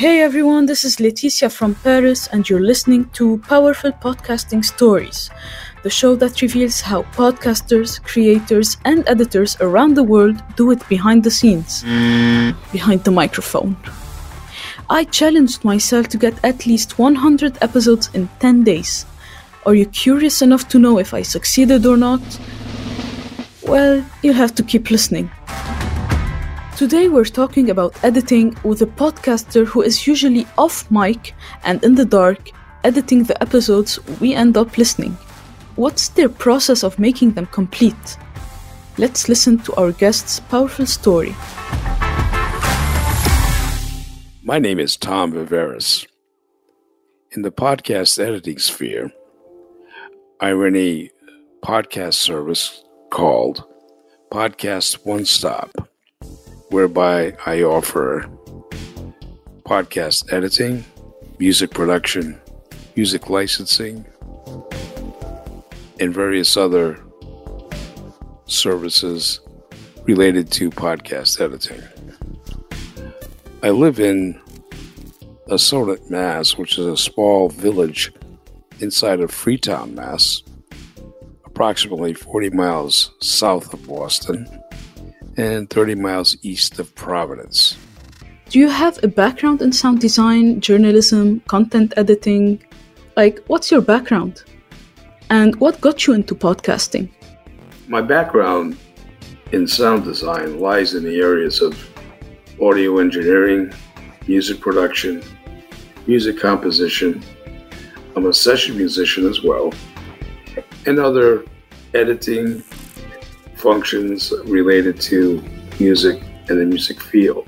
Hey everyone, this is Laetitia from Paris, and you're listening to Powerful Podcasting Stories, the show that reveals how podcasters, creators, and editors around the world do it behind the scenes, behind the microphone. I challenged myself to get at least 100 episodes in 10 days. Are you curious enough to know if I succeeded or not? Well, you'll have to keep listening. Today we're talking about editing with a podcaster who is usually off mic and in the dark, editing the episodes we end up listening. What's their process of making them complete? Let's listen to our guest's powerful story. My name is Tom Viveiros. In the podcast editing sphere, I run a podcast service called Podcast One Stop, whereby I offer podcast editing, music production, music licensing, and various other services related to podcast editing. I live in Assonet, Mass, which is a small village inside of Freetown, Mass, approximately 40 miles south of Boston and 30 miles east of Providence. Do you have a background in sound design, journalism, content editing? Like, what's your background? And what got you into podcasting? My background in sound design lies in the areas of audio engineering, music production, music composition. I'm a session musician as well, and other editing functions related to music and the music field.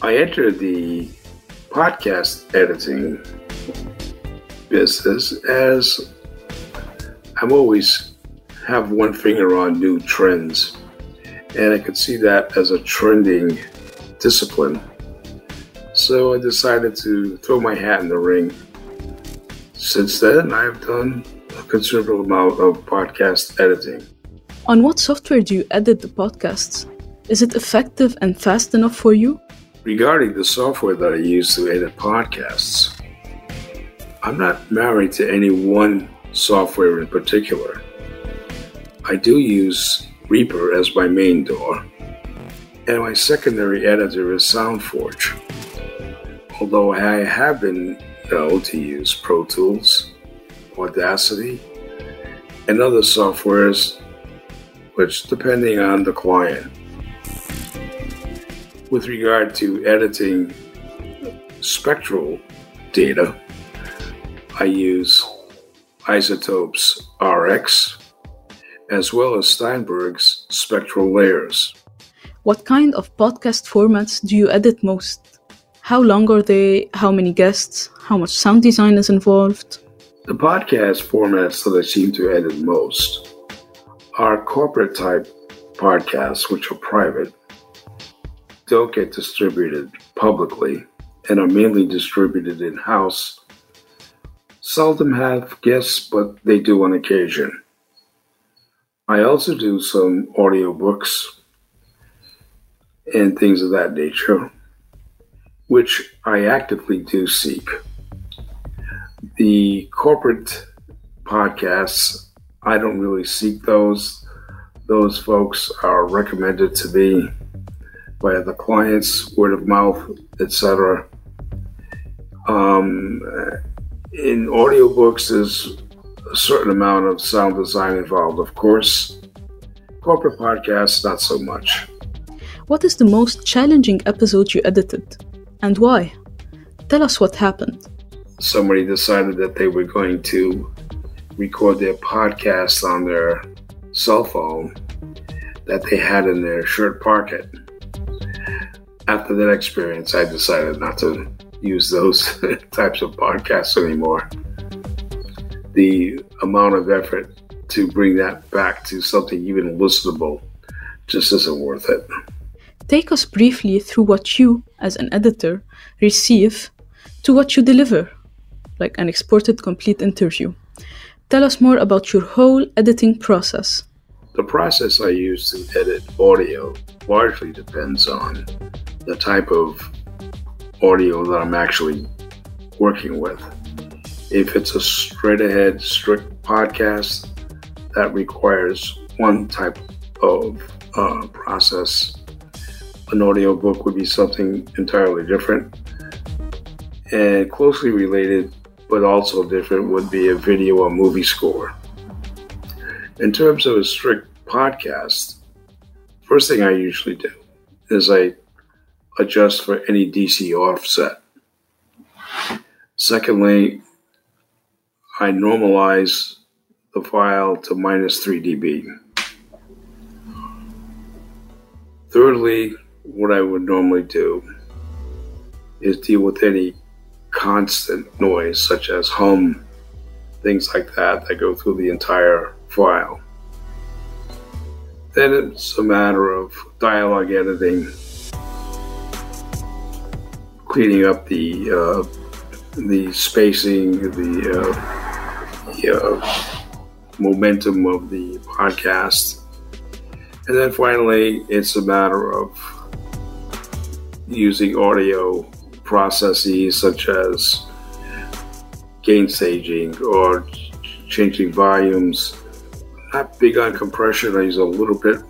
I entered the podcast editing business as I'm always have one finger on new trends and I could see that as a trending discipline. So I decided to throw my hat in the ring. Since then, I've done a considerable amount of podcast editing. On what software do you edit the podcasts? Is it effective and fast enough for you? Regarding the software that I use to edit podcasts, I'm not married to any one software in particular. I do use Reaper as my main DAW, and my secondary editor is SoundForge. Although I have been known to use Pro Tools, Audacity, and other softwares, which depending on the client. With regard to editing spectral data, I use iZotope's RX as well as Steinberg's SpectraLayers. What kind of podcast formats do you edit most? How long are they? How many guests? How much sound design is involved? The podcast formats that I seem to edit most are corporate type podcasts, which are private, don't get distributed publicly, and are mainly distributed in house. Seldom have guests, but they do on occasion. I also do some audiobooks and things of that nature, which I actively do seek. The corporate podcasts, I don't really seek those. Those folks are recommended to me by the clients, word of mouth, etc. Um, in audiobooks, there's a certain amount of sound design involved, of course. Corporate podcasts, not so much. What is the most challenging episode you edited and why? Tell us what happened. Somebody decided that they were going to record their podcast on their cell phone that they had in their shirt pocket. After that experience, I decided not to use those types of podcasts anymore the amount of effort to bring that back to something even listenable just isn't worth it. Take us briefly through what you, as an editor, receive to what you deliver, like an exported complete interview. Tell us more about your whole editing process. The process I use to edit audio largely depends on the type of audio that I'm actually working with. If it's a straight ahead, strict podcast, that requires one type of uh, process. An audio book would be something entirely different. And closely related, but also different, would be a video or movie score. In terms of a strict podcast, first thing I usually do is I adjust for any DC offset. Secondly, I normalize the file to minus 3 dB. Thirdly, what I would normally do is deal with any constant noise, such as hum, things like that, that go through the entire file. Then it's a matter of dialogue editing, cleaning up the uh, the spacing, the, uh, the uh, momentum of the podcast, and then finally, it's a matter of using audio processes such as gain staging or changing volumes not big on compression. I use a little bit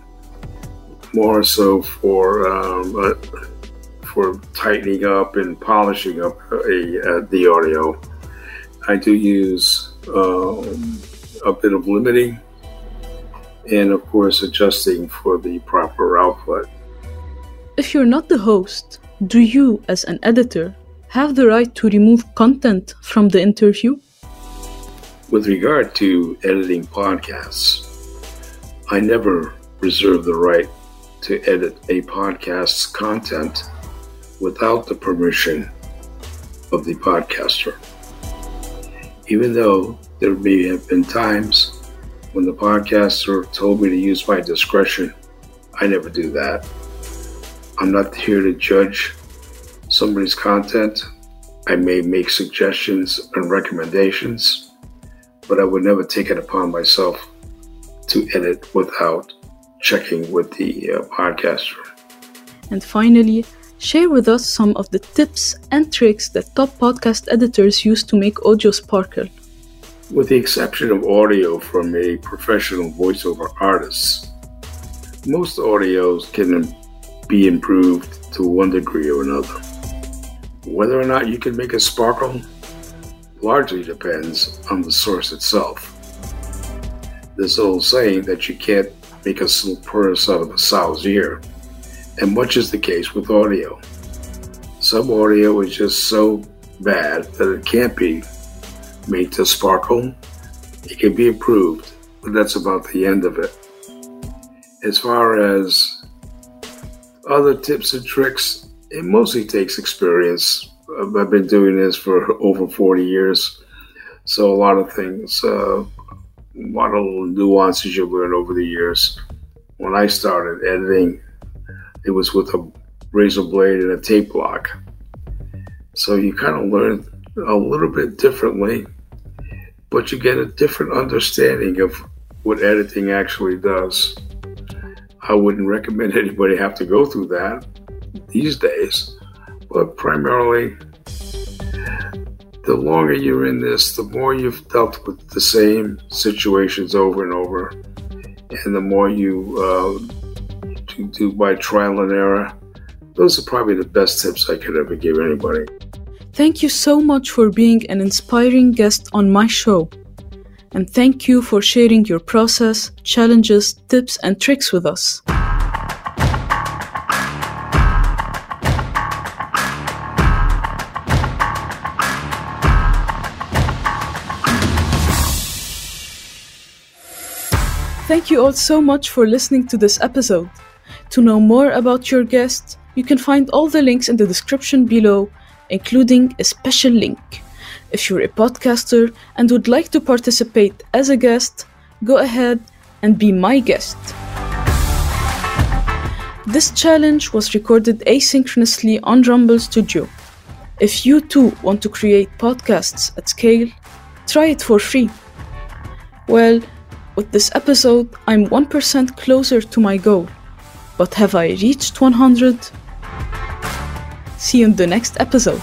more so for um, uh, for tightening up and polishing up a, a, the audio. I do use um, a bit of limiting and, of course, adjusting for the proper output. If you're not the host, do you, as an editor, have the right to remove content from the interview? With regard to editing podcasts, I never reserve the right to edit a podcast's content without the permission of the podcaster. Even though there may have been times when the podcaster told me to use my discretion, I never do that. I'm not here to judge somebody's content. I may make suggestions and recommendations but I would never take it upon myself to edit without checking with the uh, podcaster. And finally, share with us some of the tips and tricks that top podcast editors use to make audio sparkle. With the exception of audio from a professional voiceover artist, most audios can be improved to one degree or another. Whether or not you can make it sparkle largely depends on the source itself. This old saying that you can't make a silk purse out of a sow's ear, and much is the case with audio. Some audio is just so bad that it can't be made to sparkle. It can be improved, but that's about the end of it. As far as other tips and tricks, it mostly takes experience I've been doing this for over 40 years. So a lot of things, uh, a lot of nuances you learn over the years. When I started editing, it was with a razor blade and a tape block. So you kind of learn a little bit differently, but you get a different understanding of what editing actually does. I wouldn't recommend anybody have to go through that these days but primarily, the longer you're in this, the more you've dealt with the same situations over and over, and the more you uh, do by trial and error. Those are probably the best tips I could ever give anybody. Thank you so much for being an inspiring guest on my show. And thank you for sharing your process, challenges, tips, and tricks with us. Thank you all so much for listening to this episode. To know more about your guest, you can find all the links in the description below, including a special link. If you're a podcaster and would like to participate as a guest, go ahead and be my guest. This challenge was recorded asynchronously on Rumble Studio. If you too want to create podcasts at scale, try it for free. Well, with this episode, I'm 1% closer to my goal. But have I reached 100? See you in the next episode.